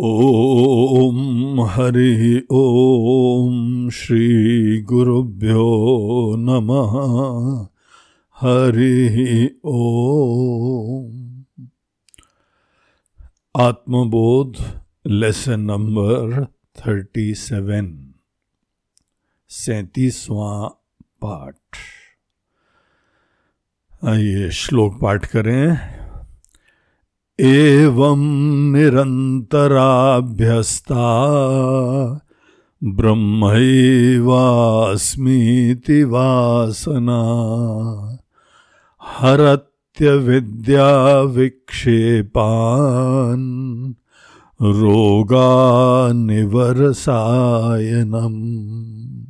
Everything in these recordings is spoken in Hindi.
ॐ हरिः ॐ श्रीगुरुभ्यो नमः। हरिः ॐ। Atmabodha lesson number thirty seven. सैतीसवां पाठ। आइए श्लोक पाठ करें। एवं निरन्तराभ्यस्ता ब्रह्मैवास्मीति वासना। हरत्यविद्याविक्षेपान् रोगानिवरसायनम्।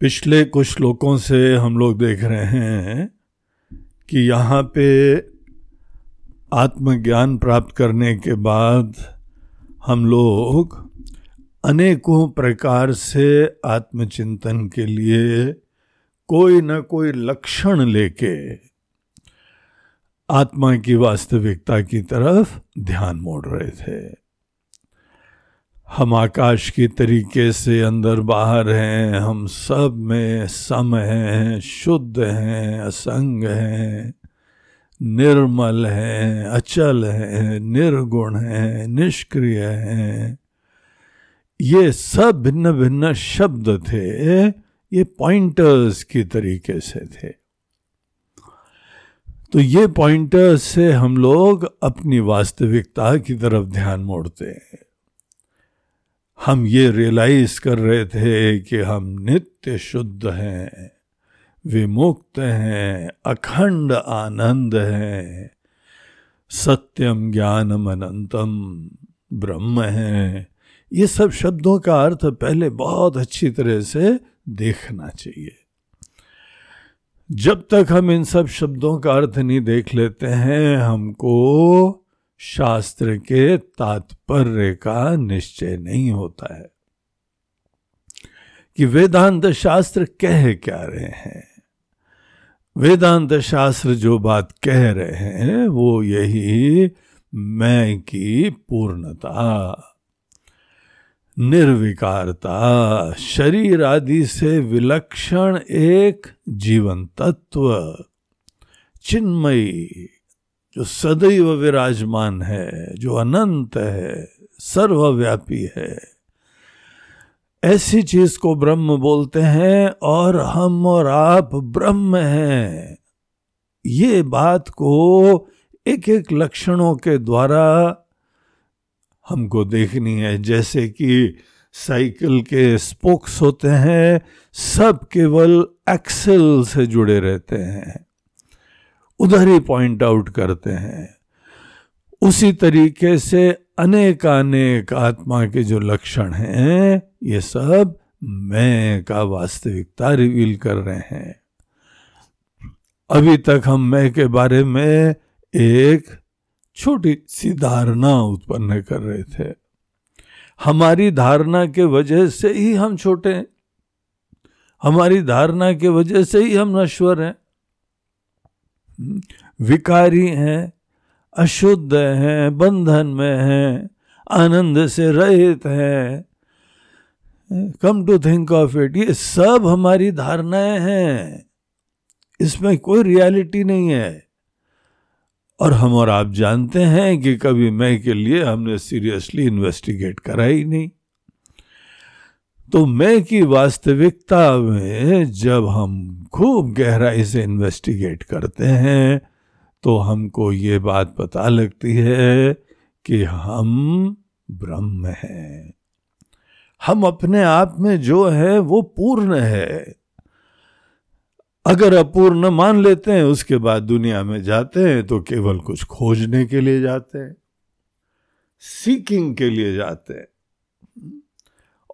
पिछले कुछ श्लोकों से हम लोग देख रहे हैं कि यहाँ पे आत्मज्ञान प्राप्त करने के बाद हम लोग अनेकों प्रकार से आत्मचिंतन के लिए कोई न कोई लक्षण लेके आत्मा की वास्तविकता की तरफ़ ध्यान मोड़ रहे थे। हम आकाश के तरीके से अंदर बाहर हैं, हम सब में सम हैं, शुद्ध हैं, असंग हैं, निर्मल हैं, अचल हैं, निर्गुण हैं, निष्क्रिय हैं। ये सब भिन्न भिन्न शब्द थे, ये पॉइंटर्स के तरीके से थे। तो ये पॉइंटर्स से हम लोग अपनी वास्तविकता की तरफ़ ध्यान मोड़ते हैं। हम ये रियलाइज़ कर रहे थे कि हम नित्य शुद्ध हैं, विमुक्त हैं, अखंड आनंद हैं। सत्यम ज्ञानम अनंतम ब्रह्म हैं। ये सब शब्दों का अर्थ पहले बहुत अच्छी तरह से देखना चाहिए। जब तक हम इन सब शब्दों का अर्थ नहीं देख लेते हैं, हमको शास्त्र के तात्पर्य का निश्चय नहीं होता है कि वेदांत शास्त्र कह क्या रहे हैं। वेदांत शास्त्र जो बात कह रहे हैं, वो यही मैं की पूर्णता, निर्विकारता, शरीर आदि से विलक्षण एक जीवन तत्व चिन्मयी जो सदैव विराजमान है, जो अनंत है, सर्वव्यापी है। ऐसी चीज़ को ब्रह्म बोलते हैं और हम और आप ब्रह्म हैं। ये बात को एक एक लक्षणों के द्वारा हमको देखनी है। जैसे कि साइकिल के स्पोक्स होते हैं, सब केवल एक्सेल से जुड़े रहते हैं। उधर ही पॉइंट आउट करते हैं। उसी तरीके से अनेक अनेक आत्मा के जो लक्षण हैं, ये सब मैं का वास्तविकता रिवील कर रहे हैं। अभी तक हम मैं के बारे में एक छोटी सी धारणा उत्पन्न कर रहे थे। हमारी धारणा के वजह से ही हम छोटे हैं। हमारी धारणा के वजह से ही हम नश्वर हैं। विकारी हैं, अशुद्ध हैं, बंधन में हैं, आनंद से रहित हैं। Come to think of it ये सब हमारी धारणाएँ हैं। इसमें कोई रियलिटी नहीं है। और हम और आप जानते हैं कि कभी मैं के लिए हमने सीरियसली इन्वेस्टिगेट करा ही नहीं। तो मैं की वास्तविकता में जब हम खूब गहराई से इन्वेस्टिगेट करते हैं तो हमको ये बात पता लगती है कि हम ब्रह्म हैं। हम अपने आप में जो है, वो पूर्ण है। अगर अपूर्ण मान लेते हैं, उसके बाद दुनिया में जाते हैं तो केवल कुछ खोजने के लिए जाते हैं सीकिंग के लिए जाते हैं।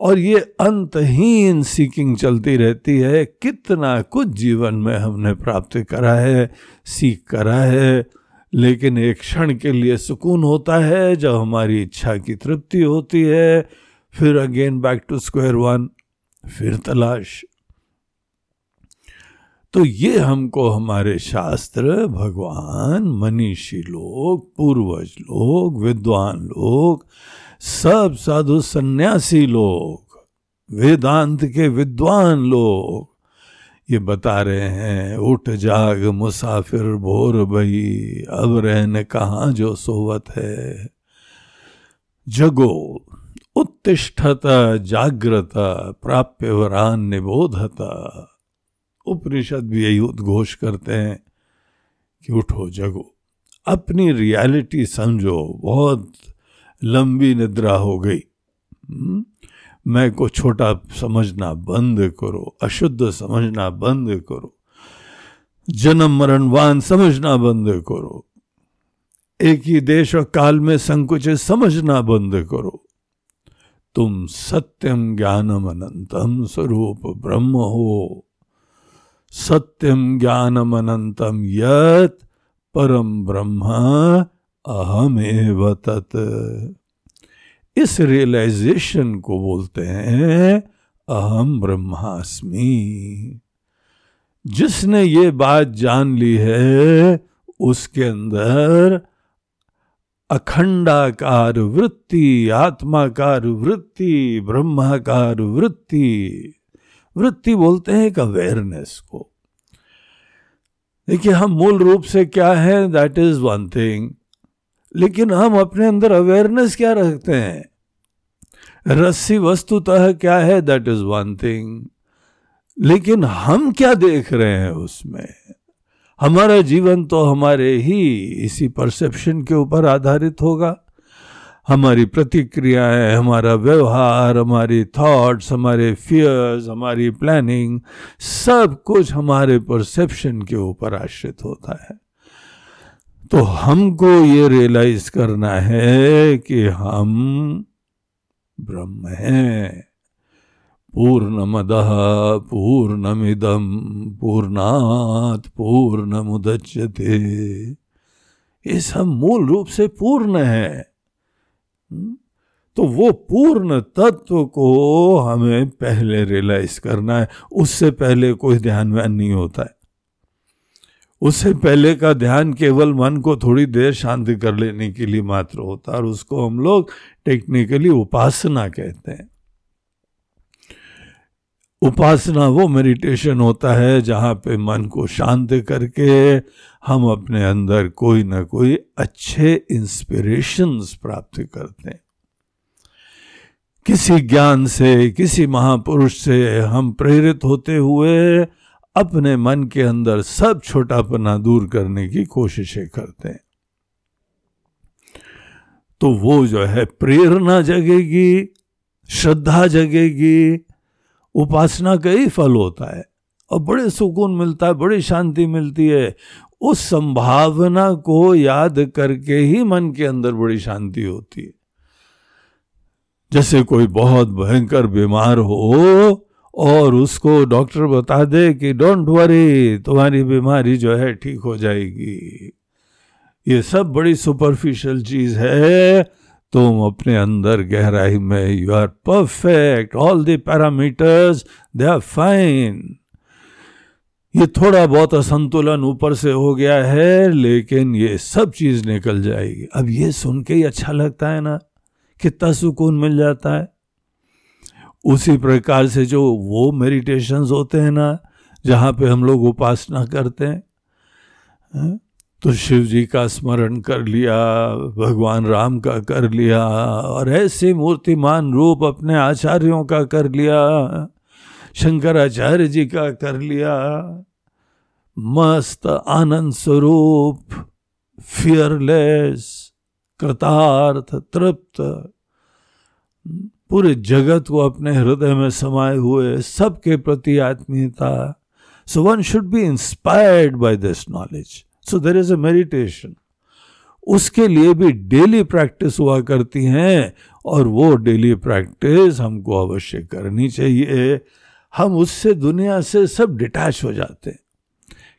और ये अंतहीन सीकिंग चलती रहती है, कितना कुछ जीवन में हमने प्राप्त करा है सीख करा है, लेकिन एक क्षण के लिए सुकून होता है जब हमारी इच्छा की तृप्ति होती है। फिर again back to square one फिर तलाश। तो ये हमको हमारे शास्त्र, भगवान, मनीषी लोग, पूर्वज लोग, विद्वान लोग सब साधु सन्यासी लोग, वेदांत के विद्वान लोग, ये बता रहे हैं, उठ जाग मुसाफिर भोर भई, अब रहने कहा जो सोवत है। जगो, उत्तिष्ठता जागृत प्राप्य वरान निबोधता। उपनिषद भी यही उद्घोष करते हैं कि उठो जगो, अपनी रियलिटी समझो, बहुत लंबी निद्रा हो गई। हम्म? मैं को छोटा समझना बंद करो, अशुद्ध समझना बंद करो, जन्म मरणवान समझना बंद करो, एक ही देश और काल में संकुचित समझना बंद करो। तुम सत्यम ज्ञानम अनंतम स्वरूप ब्रह्म हो। सत्यम ज्ञानम अनंतम यत परम ब्रह्म अहमेव तत्। इस रियलाइजेशन को बोलते हैं, अहम ब्रह्मास्मि। जिसने ये बात जान ली है, उसके अंदर अखंडाकार वृत्ति, आत्माकार वृत्ति, ब्रह्माकार वृत्ति वृत्ति बोलते हैं एक अवेयरनेस को। देखिए, हम मूल रूप से क्या है? दैट इज़ वन थिंग लेकिन हम अपने अंदर अवेयरनेस क्या रखते हैं? रस्सी वस्तुतः क्या है? दैट इज़ वन थिंग लेकिन हम क्या देख रहे हैं उसमें? हमारा जीवन तो हमारे ही इसी परसेप्शन के ऊपर आधारित होगा। हमारी प्रतिक्रियाएँ हमारा व्यवहार, हमारी थॉट्स हमारे फियर्स हमारी प्लानिंग सब कुछ हमारे परसेप्शन के ऊपर आश्रित होता है। तो हमको ये रियलाइज़ करना है कि हम ब्रह्म हैं। पूर्ण पूर्णमद पूर्णमिदम पूर्णात पूर्णमुदच्यते। ये सब मूल रूप से पूर्ण है। हम्म? तो वो पूर्ण तत्व को हमें पहले रियलाइज़ करना है। उससे पहले कोई ध्यान व्यान नहीं होता है। उससे पहले का ध्यान केवल मन को थोड़ी देर शांति कर लेने के लिए मात्र होता है और उसको हम लोग टेक्निकली उपासना कहते हैं। उपासना वो मेडिटेशन होता है जहाँ पे मन को शांत करके हम अपने अंदर कोई ना कोई अच्छे इंस्पिरेशंस प्राप्त करते हैं। किसी ज्ञान से, किसी महापुरुष से हम प्रेरित होते हुए अपने मन के अंदर सब छोटापना दूर करने की कोशिशें करते हैं। तो वो जो है प्रेरणा जगेगी, श्रद्धा जगेगी, उपासना का ही फल होता है। और बड़े सुकून मिलता है, बड़ी शांति मिलती है। उस संभावना को याद करके ही मन के अंदर बड़ी शांति होती है। जैसे कोई बहुत भयंकर बीमार हो और उसको डॉक्टर बता दे कि डोंट वरी, तुम्हारी बीमारी जो है ठीक हो जाएगी। ये सब बड़ी सुपरफिशियल चीज़ है। तुम अपने अंदर गहराई में you are perfect all the parameters they are fine ये थोड़ा बहुत असंतुलन ऊपर से हो गया है, लेकिन ये सब चीज़ निकल जाएगी। अब ये सुन के ही अच्छा लगता है ना, कितना सुकून मिल जाता है। उसी प्रकार से जो वो मेडिटेशन होते हैं ना जहाँ पे हम लोग उपासना करते हैं हाँ, तो शिव जी का स्मरण कर लिया भगवान राम का कर लिया और ऐसे मूर्तिमान रूप अपने आचार्यों का कर लिया शंकराचार्य जी का कर लिया। मस्त आनंद स्वरूप फियरलेस कृतार्थ तृप्त। पूरे जगत को अपने हृदय में समाये हुए सबके प्रति आत्मीयता। So one should be inspired by this knowledge so there is a meditation उसके लिए भी डेली प्रैक्टिस हुआ करती हैं और वो डेली प्रैक्टिस हमको अवश्य करनी चाहिए। हम उससे दुनिया से सब डिटैच हो जाते हैं।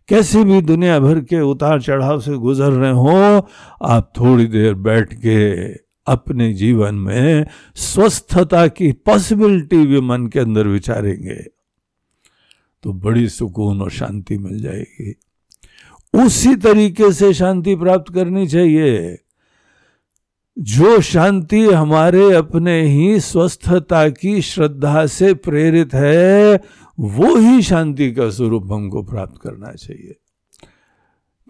कैसे भी दुनिया भर के उतार चढ़ाव से गुजर रहे हो, आप थोड़ी देर बैठ के अपने जीवन में स्वस्थता की पॉसिबिलिटी भी मन के अंदर विचारेंगे तो बड़ी सुकून और शांति मिल जाएगी। उसी तरीके से शांति प्राप्त करनी चाहिए। जो शांति हमारे अपने ही स्वस्थता की श्रद्धा से प्रेरित है, वो ही शांति का स्वरूप हमको प्राप्त करना चाहिए।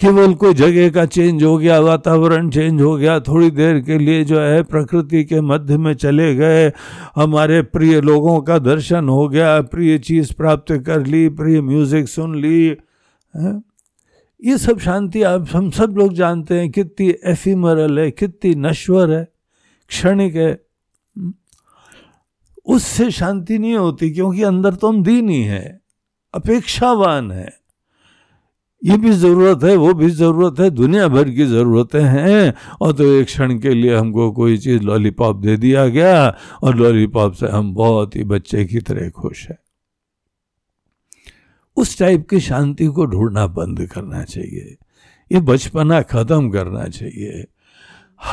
केवल कोई जगह का चेंज हो गया, वातावरण चेंज हो गया? थोड़ी देर के लिए जो है प्रकृति के मध्य में चले गए। हमारे प्रिय लोगों का दर्शन हो गया, प्रिय चीज़ प्राप्त कर ली, प्रिय म्यूज़िक सुन ली, है? ये सब शांति आप, हम सब लोग जानते हैं कितनी एफिमरल है, कितनी नश्वर है, क्षणिक है। उससे शांति नहीं होती क्योंकि अंदर तो हम दीन ही है, अपेक्षावान है। ये भी ज़रूरत है, वो भी ज़रूरत है, दुनिया भर की जरूरतें हैं। और तो एक क्षण के लिए हमको कोई चीज़ लॉलीपॉप दे दिया गया और लॉलीपॉप से हम बहुत ही बच्चे की तरह खुश हैं। उस टाइप की शांति को ढूंढना बंद करना चाहिए। ये बचपना खत्म करना चाहिए।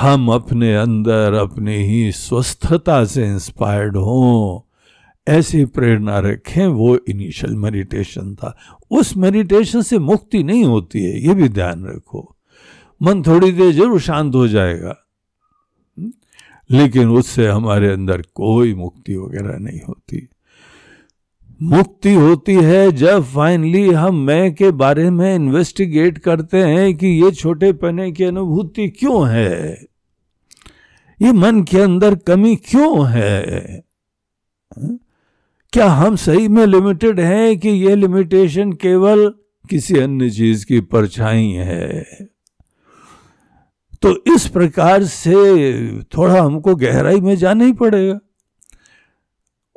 हम अपने अंदर अपनी ही स्वस्थता से इंस्पायर्ड हों। ऐसी प्रेरणा रखें, वो इनिशियल मेडिटेशन था। उस मेडिटेशन से मुक्ति नहीं होती है, ये भी ध्यान रखो। मन थोड़ी देर ज़रूर शांत हो जाएगा लेकिन उससे हमारे अंदर कोई मुक्ति वगैरह नहीं होती। मुक्ति होती है जब फाइनली हम मैं के बारे में इन्वेस्टिगेट करते हैं कि ये छोटे पने की अनुभूति क्यों है? ये मन के अंदर कमी क्यों है? क्या हम सही में लिमिटेड हैं कि ये लिमिटेशन केवल किसी अन्य चीज़ की परछाई है? तो इस प्रकार से थोड़ा हमको गहराई में जाना ही पड़ेगा।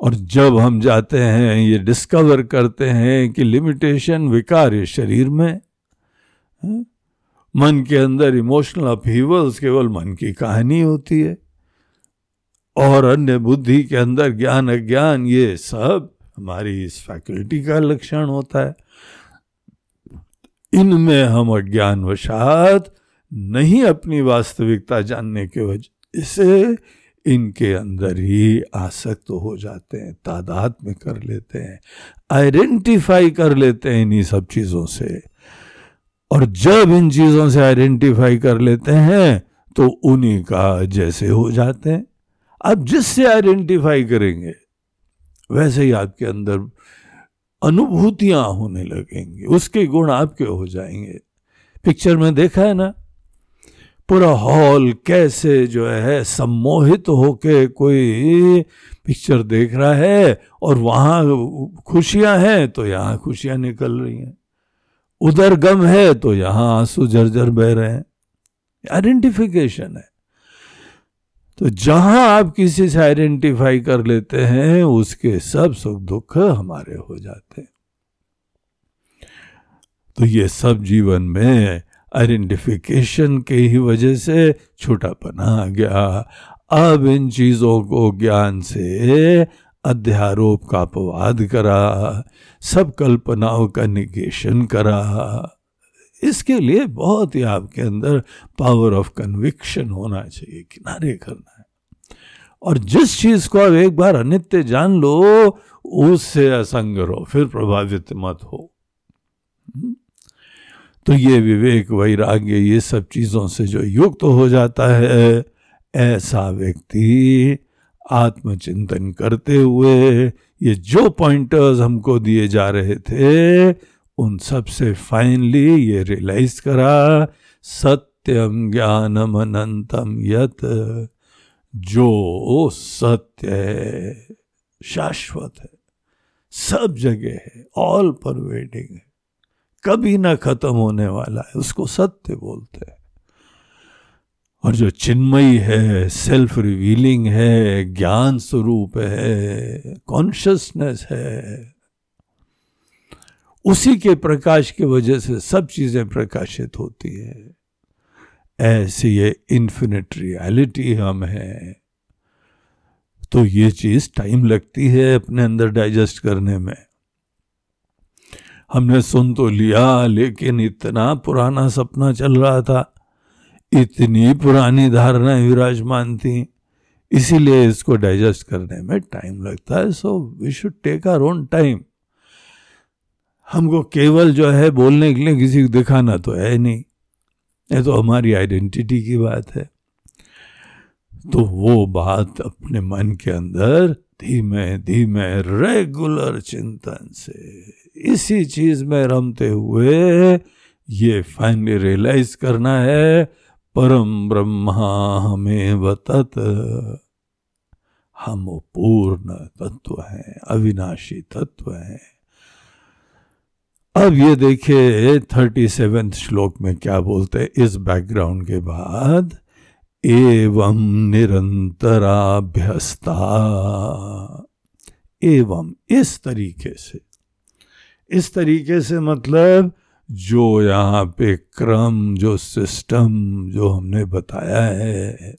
और जब हम जाते हैं, ये डिस्कवर करते हैं कि लिमिटेशन विकार है शरीर में मन के अंदर इमोशनल अपीवल्स केवल मन की कहानी होती है। और अन्य बुद्धि के अंदर ज्ञान, अज्ञान, ये सब हमारी इस फैकल्टी का लक्षण होता है। इनमें हम अज्ञान वशात नहीं अपनी वास्तविकता जानने के वजह से इनके अंदर ही आसक्त हो जाते हैं, तादाद में कर लेते हैं आइडेंटिफाई कर लेते हैं इन्हीं सब चीज़ों से। और जब इन चीज़ों से आइडेंटिफाई कर लेते हैं तो उन्हीं का जैसे हो जाते हैं। आप जिससे आइडेंटिफाई करेंगे, वैसे ही आपके अंदर अनुभूतियाँ होने लगेंगी, उसके गुण आपके हो जाएँगे। पिक्चर में देखा है ना? पूरा हॉल कैसे जो है सम्मोहित होके कोई पिक्चर देख रहा है और वहाँ खुशियाँ हैं तो यहाँ खुशियाँ निकल रही हैं। उधर गम है तो यहाँ आँसू जर्जर बह रहे हैं। आइडेंटिफिकेशन है। तो जहाँ आप किसी से आइडेंटिफाई कर लेते हैं, उसके सब सुख दुख हमारे हो जाते हैं। तो ये सब जीवन में आइडेंटिफिकेशन के ही वजह से छोटापना आ गया। अब इन चीज़ों को ज्ञान से अध्यारोप का अपवाद करा, सब कल्पनाओं का निगेशन करा। इसके लिए बहुत ही आपके अंदर पावर ऑफ़ कन्विक्शन होना चाहिए, किनारे करना है और जिस चीज़ को आप एक बार अनित्य जान लो, उससे असंग रहो, फिर प्रभावित मत हो हम्म? तो ये विवेक, वैराग्य, ये सब चीज़ों से जो युक्त तो हो जाता है, ऐसा व्यक्ति आत्मचिंतन करते हुए ये जो पॉइंटर्स हमको दिए जा रहे थे उन सबसे फाइनली ये रियलाइज़ करा सत्यम ज्ञानम अनंतम यत जो सत्य है, शाश्वत है। सब जगह है ऑल पर परवेडिंग है। कभी ना खत्म होने वाला है, उसको सत्य बोलते हैं। और जो चिन्मयी है सेल्फ रिवीलिंग है, ज्ञान स्वरूप है कॉन्शियसनेस है उसी के प्रकाश की वजह से सब चीज़ें प्रकाशित होती है। ऐसी ये इन्फिनिट रियलिटी हम हैं। तो ये चीज़ टाइम लगती है अपने अंदर डाइजेस्ट करने में। हमने सुन तो लिया, लेकिन इतना पुराना सपना चल रहा था। इतनी पुरानी धारणाएँ विराजमान थी। इसीलिए इसको डाइजेस्ट करने में टाइम लगता है। So we should take our own time हमको केवल जो है बोलने के लिए किसी को दिखाना तो है नहीं। ये तो हमारी आइडेंटिटी की बात है। तो वो बात अपने मन के अंदर धीमे धीमे रेगुलर चिंतन से, इसी चीज़ में रमते हुए ये फाइनली रियलाइज़ करना है, परम ब्रह्मा हमें बतत हम पूर्ण तत्व हैं, अविनाशी तत्व हैं। अब ये देखिए थर्टी सेवेंथ श्लोक में क्या बोलते हैं? इस बैकग्राउंड के बाद, एवं निरंतराभ्यस्ता। एवं, इस तरीके से। इस तरीके से मतलब जो यहाँ पे क्रम, जो सिस्टम जो हमने बताया है,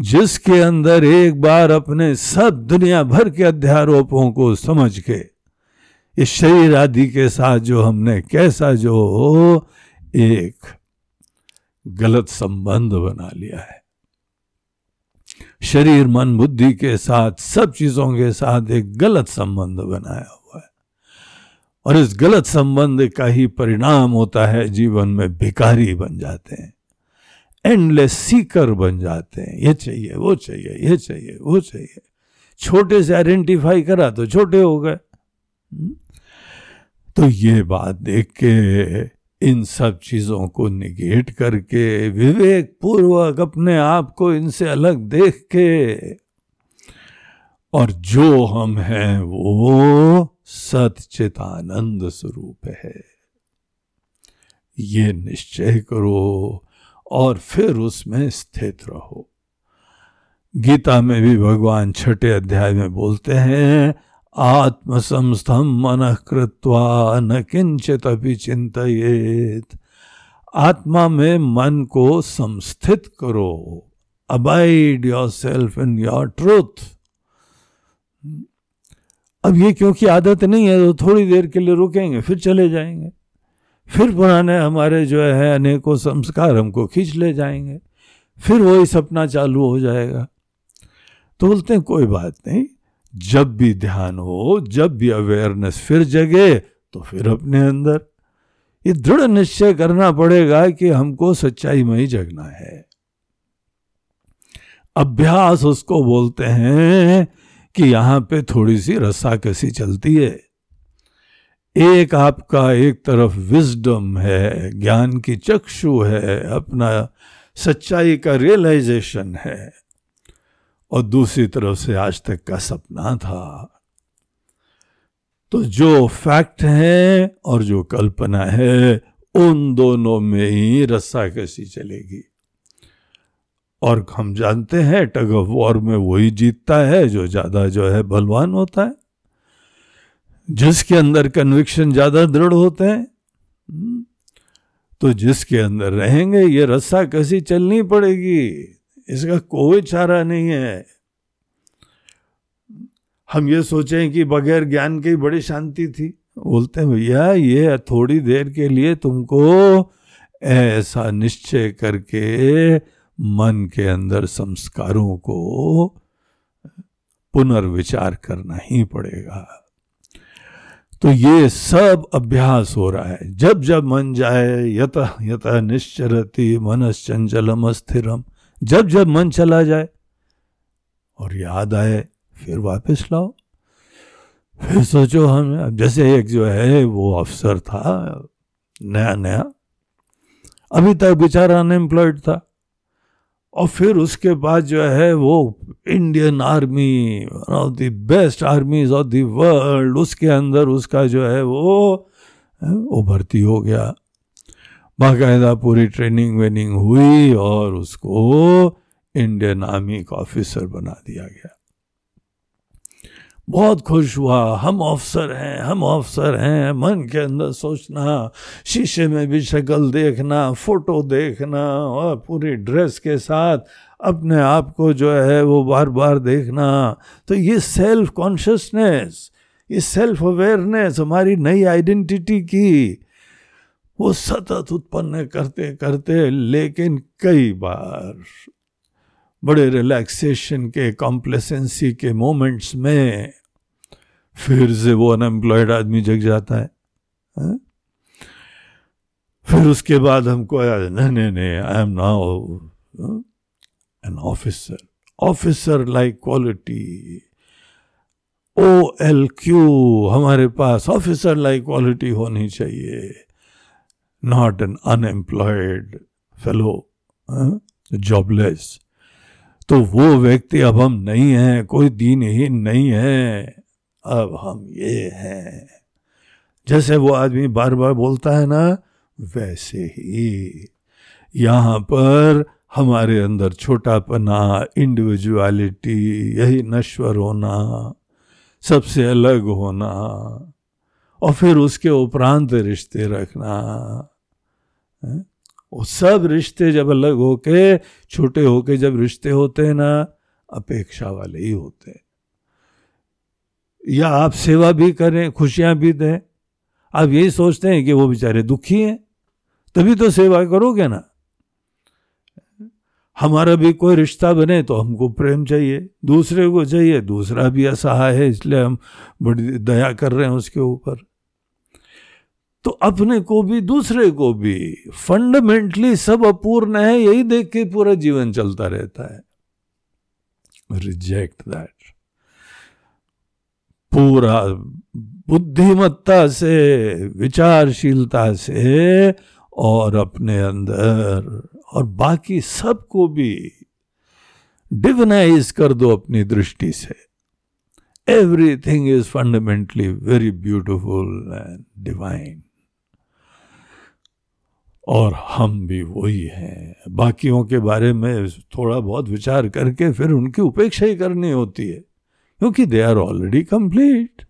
जिसके अंदर एक बार अपने सब दुनिया भर के अध्यारोपों को समझ के इस शरीर आदि के साथ जो हमने, कैसा जो हो, एक गलत संबंध बना लिया है। शरीर, मन, बुद्धि के साथ, सब चीज़ों के साथ एक गलत संबंध बनाया हुआ है। और इस गलत संबंध का ही परिणाम होता है, जीवन में भिकारी बन जाते हैं। एंडलेस सीकर बन जाते हैं। ये चाहिए, वो चाहिए, ये चाहिए, वो चाहिए। छोटे से आइडेंटिफाई करा तो छोटे हो गए। हम्म? तो ये बात देख के इन सब चीज़ों को निगेट करके विवेक पूर्वक अपने आप को इनसे अलग देख के, और जो हम हैं वो सतचितानंद स्वरूप है। ये निश्चय करो और फिर उसमें स्थित रहो। गीता में भी भगवान छठे अध्याय में बोलते हैं आत्मसंस्थम मन कृत्वा न किंचित अभी चिंतित आत्मा में मन को संस्थित करो। Abide your self in your truth अब ये क्योंकि आदत नहीं है तो थोड़ी देर के लिए रुकेंगे, फिर चले जाएँगे। फिर पुराने हमारे जो है, अनेकों संस्कार हमको खींच ले जाएँगे। फिर वही सपना चालू हो जाएगा। तो बोलते हैं, कोई बात नहीं जब भी ध्यान हो, जब भी अवेयरनेस फिर जगे तो फिर अपने अंदर। ये दृढ़ निश्चय करना पड़ेगा कि हमको सच्चाई में ही जगना है। अभ्यास उसको बोलते हैं कि यहाँ पे थोड़ी सी रस्सा कसी चलती है। एक आपका एक तरफ़ विजडम है, ज्ञान की चक्षु है, अपना सच्चाई का रियलाइजेशन है। और दूसरी तरफ़ से आज तक का सपना था। तो जो फैक्ट है और जो कल्पना है उन दोनों में ही रस्सा कैसी चलेगी। और हम जानते हैं टग ऑफ़ वॉर में वही जीतता है जो ज़्यादा जो है बलवान होता है। जिसके अंदर कन्विक्शन ज़्यादा दृढ़ होते हैं हम्म, तो जिसके अंदर रहेंगे ये रस्सा कैसी चलनी पड़ेगी। इसका कोई चारा नहीं है। हम ये सोचें कि बगैर ज्ञान की बड़ी शांति थी। बोलते हैं, भैया, ये थोड़ी देर के लिए तुमको ऐसा निश्चय करके मन के अंदर संस्कारों को पुनर्विचार करना ही पड़ेगा। तो ये सब अभ्यास हो रहा है। जब जब मन जाए, यत यत निश्चरती मनश्चंचलम स्थिरम जब जब मन चला जाए और याद आए, फिर वापस लाओ। फिर सोचो हम, अब जैसे एक जो है, वो अफसर था, नया नया। अभी तक बेचारा अनएम्प्लॉयड था। और फिर उसके बाद जो है, वो Indian army one of the best armies of the world उसके अंदर उसका जो है, वो वो भर्ती हो गया। बाकायदा पूरी ट्रेनिंग वेनिंग हुई और उसको इंडियन आर्मी का ऑफिसर बना दिया गया। बहुत खुश हुआ, हम ऑफिसर हैं, हम ऑफिसर हैं, मन के अंदर सोचना, शीशे में भी शक्ल देखना फ़ोटो देखना और पूरी ड्रेस के साथ अपने आप को जो है वो बार बार देखना। तो ये सेल्फ कॉन्शियसनेस ये सेल्फ अवेयरनेस हमारी नई आइडेंटिटी की वो सतत उत्पन्न करते करते, लेकिन कई बार बड़े रिलैक्सेशन के कॉम्प्लेसेंसी के मोमेंट्स में फिर से वो अनएम्प्लॉयड आदमी जग जाता है है? फिर उसके बाद हमको आया नहीं नहीं नहीं I am now an officer officer like quality O L Q हमारे पास ऑफिसर लाइक क्वालिटी होनी चाहिए। Not an unemployed fellow jobless तो वो व्यक्ति अब हम नहीं हैं, कोई दीन ही नहीं है। अब हम ये हैं। जैसे वो आदमी बार बार बोलता है ना, वैसे ही। यहाँ पर हमारे अंदर छोटापना इंडिविजुअलिटी यही नश्वर होना, सबसे अलग होना। और फिर उसके उपरांत रिश्ते रखना। वो सब रिश्ते जब अलग होके, छोटे होके जब रिश्ते होते हैं ना, अपेक्षा वाले ही होते हैं। या आप सेवा भी करें, खुशियाँ भी दें। आप यही सोचते हैं कि वो बेचारे दुखी हैं, तभी तो सेवा करोगे ना। हमारा भी कोई रिश्ता बने तो हमको प्रेम चाहिए, दूसरे को चाहिए, दूसरा भी असहाय है, इसलिए हम बड़ी दया कर रहे हैं उसके ऊपर। तो अपने को भी, दूसरे को भी, फंडामेंटली सब अपूर्ण है, यही देख के पूरा जीवन चलता रहता है। रिजेक्ट दैट पूरा बुद्धिमत्ता से, विचारशीलता से और अपने अंदर। और बाकी सबको भी डिवनाइज कर दो अपनी दृष्टि से। Everything is fundamentally very beautiful and divine और हम भी वही हैं। बाकियों के बारे में थोड़ा बहुत विचार करके फिर उनकी उपेक्षा ही करनी होती है, क्योंकि they are already complete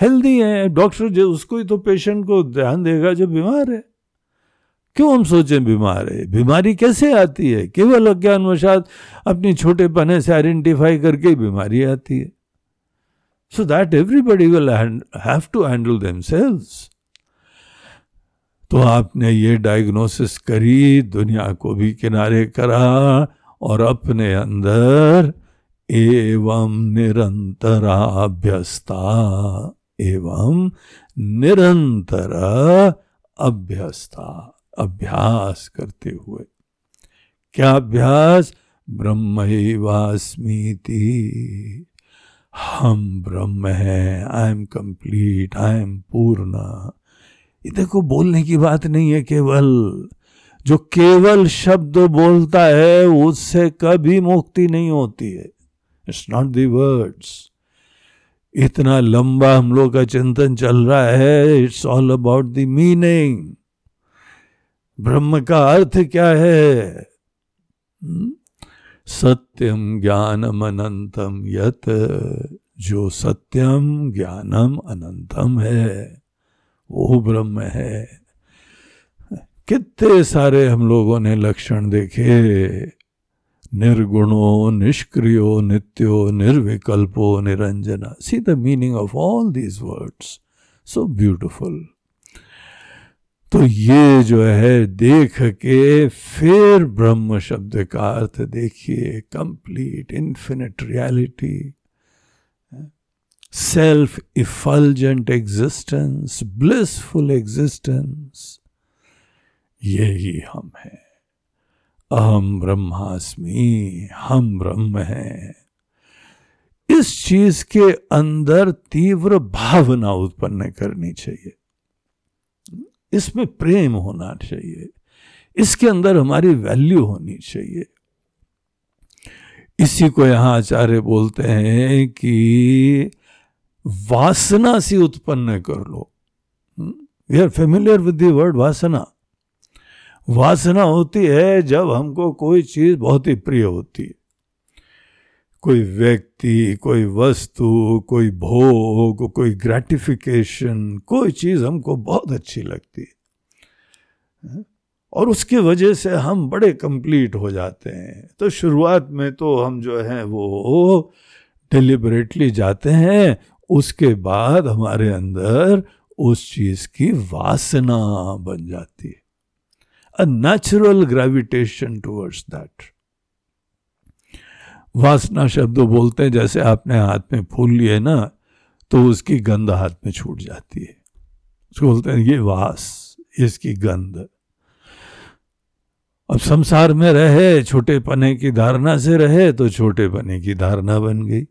healthy है। डॉक्टर जो, उसको ही तो पेशेंट को ध्यान देगा जो बीमार है। क्यों हम सोचे बीमार है? बीमारी कैसे आती है? केवल अज्ञान अज्ञानवशात अपनी छोटे पने से आइडेंटिफाई करके बीमारी आती है। So that everybody will have to handle them तो आपने ये डायग्नोसिस करी, दुनिया को भी किनारे करा और अपने अंदर एवं निरंतराभ्यस्ता एवं निरंतर अभ्यस्ता। अभ्यास करते हुए। क्या अभ्यास? ब्रह्मवास्मीति हम ब्रह्म हैं I am complete I am पूर्ण। ये देखो, बोलने की बात नहीं है केवल। जो केवल शब्द बोलता है, उससे कभी मुक्ति नहीं होती है। इट्स नॉट दी वर्ड्स इतना लंबा हम लोग का चिंतन चल रहा है it's all about the meaning ब्रह्म का अर्थ क्या है? हम्म? सत्यम ज्ञानम अनंतम यत, जो सत्यम ज्ञानम अनंतम है, वो ब्रह्म है। कितने सारे हम लोगों ने लक्षण देखे? निर्गुणो, निष्क्रियो, नित्यो, निर्विकल्पो, Niranjana. See the meaning of all these words so beautiful तो ये जो है, देख के फिर ब्रह्म शब्द का अर्थ देखिए complete infinite reality self effulgent existence blissful existence यही हम हैं। अहम ब्रह्मास्मि, हम ब्रह्म हैं। इस चीज़ के अंदर तीव्र भावना उत्पन्न करनी चाहिए। इसमें प्रेम होना चाहिए। इसके अंदर हमारी वैल्यू होनी चाहिए। इसी को यहाँ आचार्य बोलते हैं कि वासना से उत्पन्न कर लो। We are familiar with word वासना। वासना होती है जब हमको कोई चीज़ बहुत ही प्रिय होती है। कोई व्यक्ति, कोई वस्तु, कोई भोग, कोई ग्रेटिफिकेशन कोई चीज़ हमको बहुत अच्छी लगती है। और उसके वजह से हम बड़े कंप्लीट हो जाते हैं। तो शुरुआत में तो हम जो है वो डिलिबरेटली जाते हैं, उसके बाद हमारे अंदर उस चीज़ की वासना बन जाती है। A natural gravitation towards that वासना शब्द बोलते हैं, जैसे आपने हाथ में फूल लिए ना तो उसकी गंध हाथ में छूट जाती है। उसको बोलते हैं, ये वास, इसकी गंध। अब संसार में रहे, छोटे पने की धारणा से रहे तो छोटे पने की धारणा बन गई।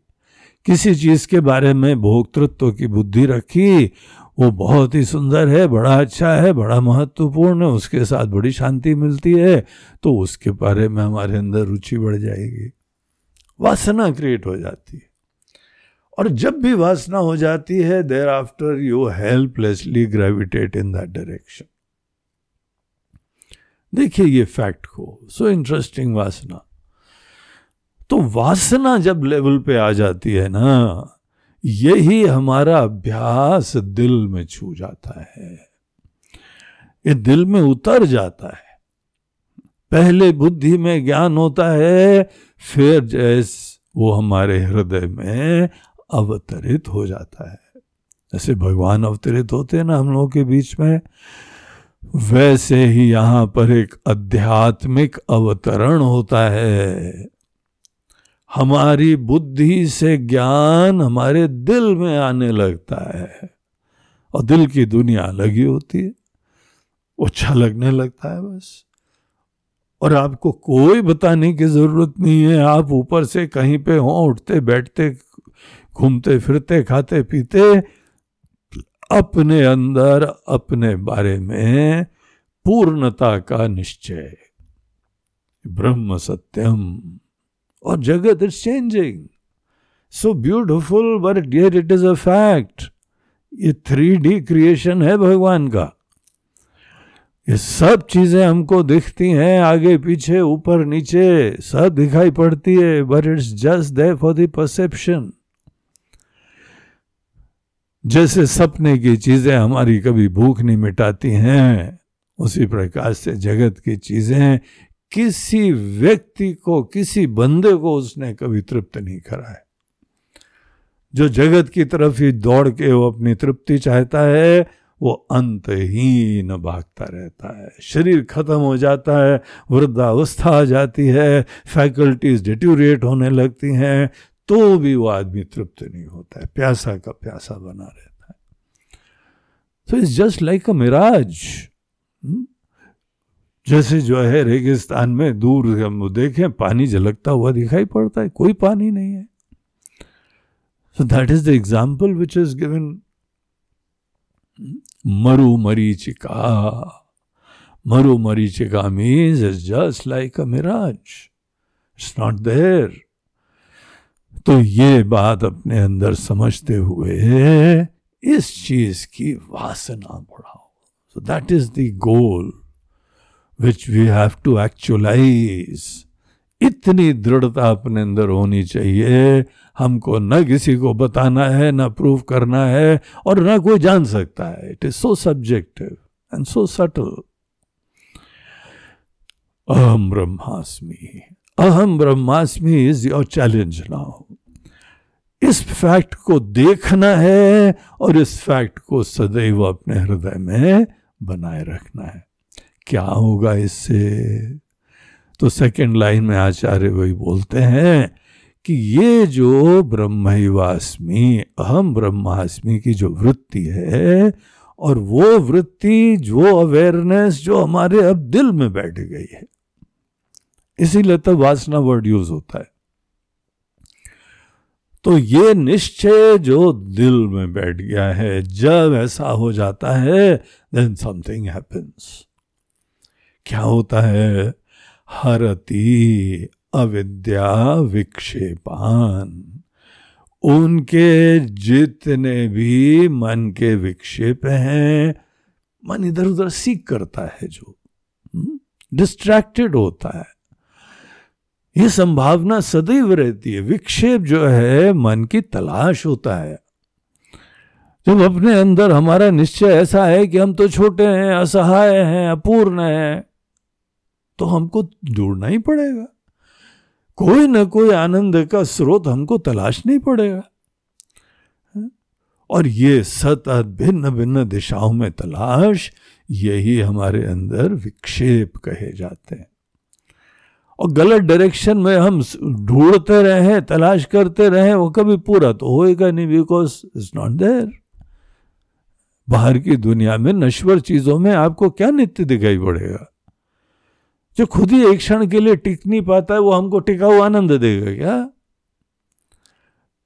किसी चीज़ के बारे में भोक्तृत्व की बुद्धि रखी, वो बहुत ही सुंदर है, बड़ा अच्छा है, बड़ा महत्वपूर्ण है, उसके साथ बड़ी शांति मिलती है तो उसके बारे में हमारे अंदर रुचि बढ़ जाएगी। वासना क्रिएट हो जाती है। और जब भी वासना हो जाती है thereafter you helplessly gravitate in that direction देखिए ये फैक्ट को सो इंटरेस्टिंग वासना। तो वासना जब लेवल पे आ जाती है ना, यही हमारा अभ्यास दिल में छू जाता है। ये दिल में उतर जाता है। पहले बुद्धि में ज्ञान होता है, फिर जैस वो हमारे हृदय में अवतरित हो जाता है। जैसे भगवान अवतरित होते हैं ना हम लोगों के बीच में, वैसे ही यहाँ पर एक आध्यात्मिक अवतरण होता है। हमारी बुद्धि से ज्ञान हमारे दिल में आने लगता है और दिल की दुनिया अलग ही होती है अच्छा लगने लगता है बस। और आपको कोई बताने की ज़रूरत नहीं है। आप ऊपर से कहीं पे हो, उठते, बैठते, घूमते, फिरते, खाते, पीते, अपने अंदर, अपने बारे में पूर्णता का निश्चय। ब्रह्म सत्यम और जगत is changing so beautiful but dear it is a fact ये थ्री डी क्रिएशन है भगवान का। ये सब चीज़ें हमको दिखती हैं आगे, पीछे, ऊपर, नीचे, सब दिखाई पड़ती है but it's just there for the perception जैसे सपने की चीज़ें हमारी कभी भूख नहीं मिटाती हैं, उसी प्रकार से जगत की चीज़ें किसी व्यक्ति को, किसी बंदे को उसने कभी तृप्त नहीं करा है। जो जगत की तरफ़ ही दौड़ के वो अपनी तृप्ति चाहता है वो अंतहीन भागता रहता है। शरीर खत्म हो जाता है, वृद्धावस्था आ जाती है फैकल्टीज डिट्यूरेट होने लगती हैं तो भी वो आदमी तृप्त नहीं होता है। प्यासा का प्यासा बना रहता है। तो it's just like a mirage जैसे जो है रेगिस्तान में दूर हम देखें, पानी झलकता हुआ दिखाई पड़ता है, कोई पानी नहीं है। So that is the example which is given मरु मरीचिका। मरु मरीचिका means is just like a mirage it's not there तो ये बात अपने अंदर समझते हुए इस चीज़ की वासना बढ़ाओ। So that is the goal which we have to actualise इतनी दृढ़ता अपने अंदर होनी चाहिए। हमको न किसी को बताना है, न प्रूव करना है और न कोई जान सकता है। It is so subjective and so subtle अहम ब्रह्मास्मि। अहम ब्रह्मास्मि इज़ योर चैलेंज नाउ इस फैक्ट को देखना है और इस फैक्ट को सदैव अपने हृदय में बनाए रखना है। क्या होगा इससे? तो सेकंड लाइन में आचार्य वही बोलते हैं कि ये जो ब्रह्मवास्मी अहम ब्रह्मास्मि की जो वृत्ति है, और वो वृत्ति जो अवेयरनेस जो हमारे अब दिल में बैठ गई है। इसीलिए तो वासना वर्ड यूज़ होता है। तो ये निश्चय जो दिल में बैठ गया है, जब ऐसा हो जाता है देन समथिंग हैपेंस क्या होता है? हरती अविद्या विक्षेपान। उनके जितने भी मन के विक्षेप हैं मन इधर उधर सीख करता है जो डिस्ट्रैक्टेड हम्म, होता है। ये संभावना सदैव रहती है। विक्षेप जो है मन की तलाश होता है। जब अपने अंदर हमारा निश्चय ऐसा है कि हम तो छोटे हैं असहाय हैं अपूर्ण हैं तो हमको ढूंढना ही पड़ेगा। कोई ना कोई आनंद का स्रोत हमको तलाशना ही पड़ेगा। और ये सतत भिन्न भिन्न दिशाओं में तलाश, यही हमारे अंदर विक्षेप कहे जाते हैं। और गलत डायरेक्शन में हम ढूंढते रहे, तलाश करते रहे, वो कभी पूरा तो होएगा नहीं बिकॉज़ इट्स नॉट देयर बाहर की दुनिया में नश्वर चीज़ों में आपको क्या नित्य दिखाई पड़ेगा? जो खुद ही एक क्षण के लिए टिक नहीं पाता है, वो हमको टिकाऊ आनंद देगा क्या?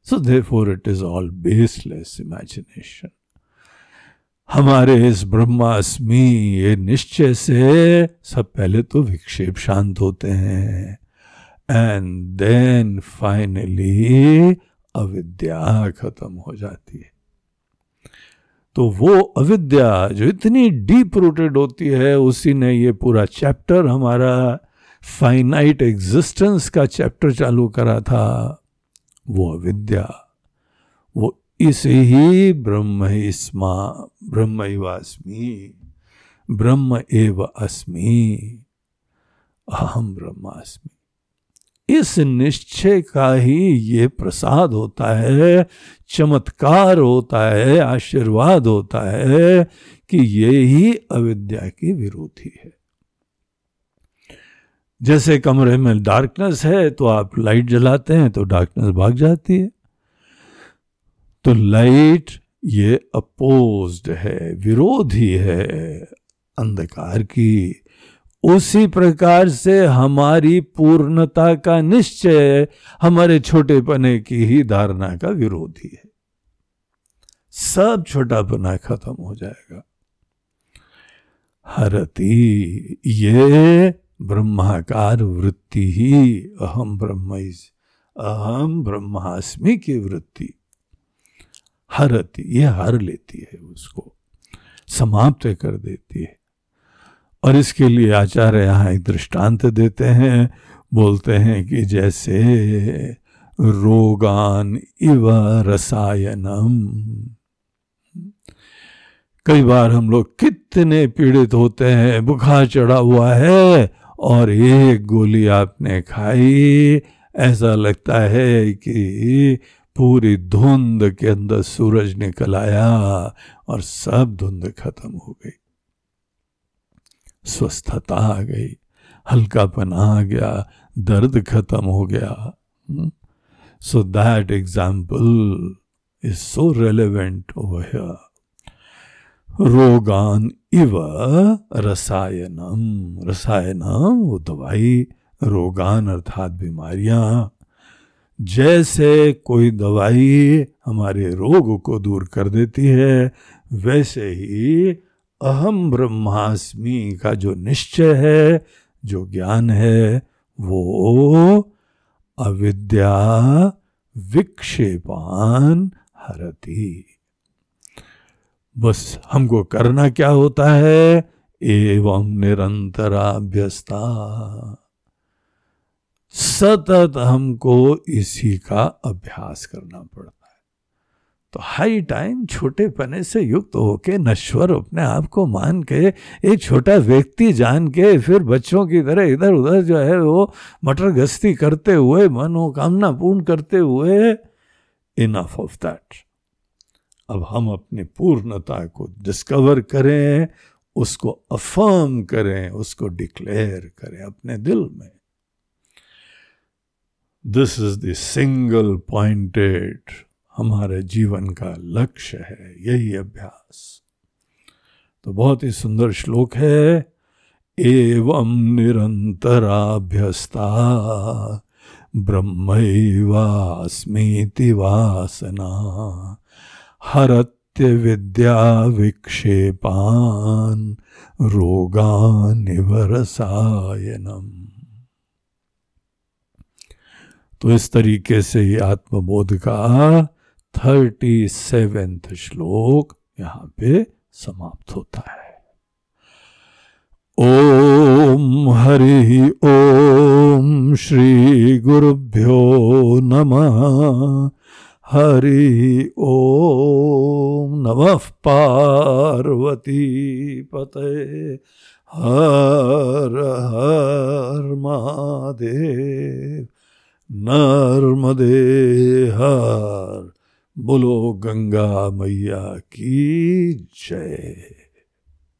So therefore it is all baseless imagination हमारे इस ब्रह्मास्मि, ये निश्चय से सब पहले तो विक्षेप शांत होते हैं। एंड देन फाइनली अविद्या खत्म हो जाती है। तो वो अविद्या जो इतनी डीप रूटेड होती है, उसी ने ये पूरा चैप्टर हमारा फाइनाइट एग्जिस्टेंस का चैप्टर चालू करा था, वो अविद्या। वो इसे ही ब्रह्म ही स्मा ब्रह्मवास्मी ब्रह्म एव अस्मि अहम ब्रह्मास्मि। इस निश्चय का ही ये प्रसाद होता है, चमत्कार होता है, आशीर्वाद होता है कि ये ही अविद्या की विरोधी है। जैसे कमरे में डार्कनेस है तो आप लाइट जलाते हैं तो डार्कनेस भाग जाती है। तो लाइट ये अपोज्ड है, विरोधी है, अंधकार की। उसी प्रकार से हमारी पूर्णता का निश्चय हमारे छोटेपने की ही धारणा का विरोधी है। सब छोटापना खत्म हो जाएगा। हरती, ये ब्रह्माकार वृत्ति ही अहम ब्रह्म अहम ब्रह्मास्मि की वृत्ति। हरती, ये हर लेती है उसको, समाप्त कर देती है। और इसके लिए आचार्य यहाँ एक दृष्टांत देते हैं। बोलते हैं कि जैसे रोगान इव रसायनम। कई बार हम लोग कितने पीड़ित होते हैं बुखार चढ़ा हुआ है और एक गोली आपने खाई। ऐसा लगता है कि पूरी धुंध के अंदर सूरज निकल आया और सब धुंध खत्म हो गई। स्वस्थता आ गई हल्कापन आ गया, दर्द खत्म हो गया। So that example is so relevant रोगान इव रसायनम। रसायनम वो दवाई, रोगान अर्थात बीमारियाँ। जैसे कोई दवाई हमारे रोग को दूर कर देती है, वैसे ही अहम ब्रह्मास्मि का जो निश्चय है, जो ज्ञान है, वो अविद्या विक्षेपान हरती। बस हमको करना क्या होता है? एवं निरंतराभ्यस्ता। सतत हमको इसी का अभ्यास करना पड़ता तो हाई टाइम छोटे पने से युक्त होके नश्वर अपने आप को मान के, एक छोटा व्यक्ति जान के फिर बच्चों की तरह इधर उधर जो है वो मटर गश्ती करते हुए, मनोकामना पूर्ण करते हुए इनफ ऑफ़ दैट अब हम अपनी पूर्णता को डिस्कवर करें, उसको अफर्म करें, उसको डिक्लेयर करें अपने दिल में। This is the single pointed हमारे जीवन का लक्ष्य है, यही अभ्यास। तो बहुत ही सुंदर श्लोक है, एवं निरंतराभ्यस्ता ब्रह्मैवास्मीति वासना, हरत्य विद्या विक्षेपान रोगानिवरसायनम। तो इस तरीके से ये आत्मबोध का थर्टी सेवेंथ श्लोक यहाँ पे समाप्त होता है। ओम हरि ओम श्री गुरुभ्यो नमः। हरि ओम नमः पार्वती पते। हर हर महादेव। नर्मदे हर बोलो गंगा मैया की जय।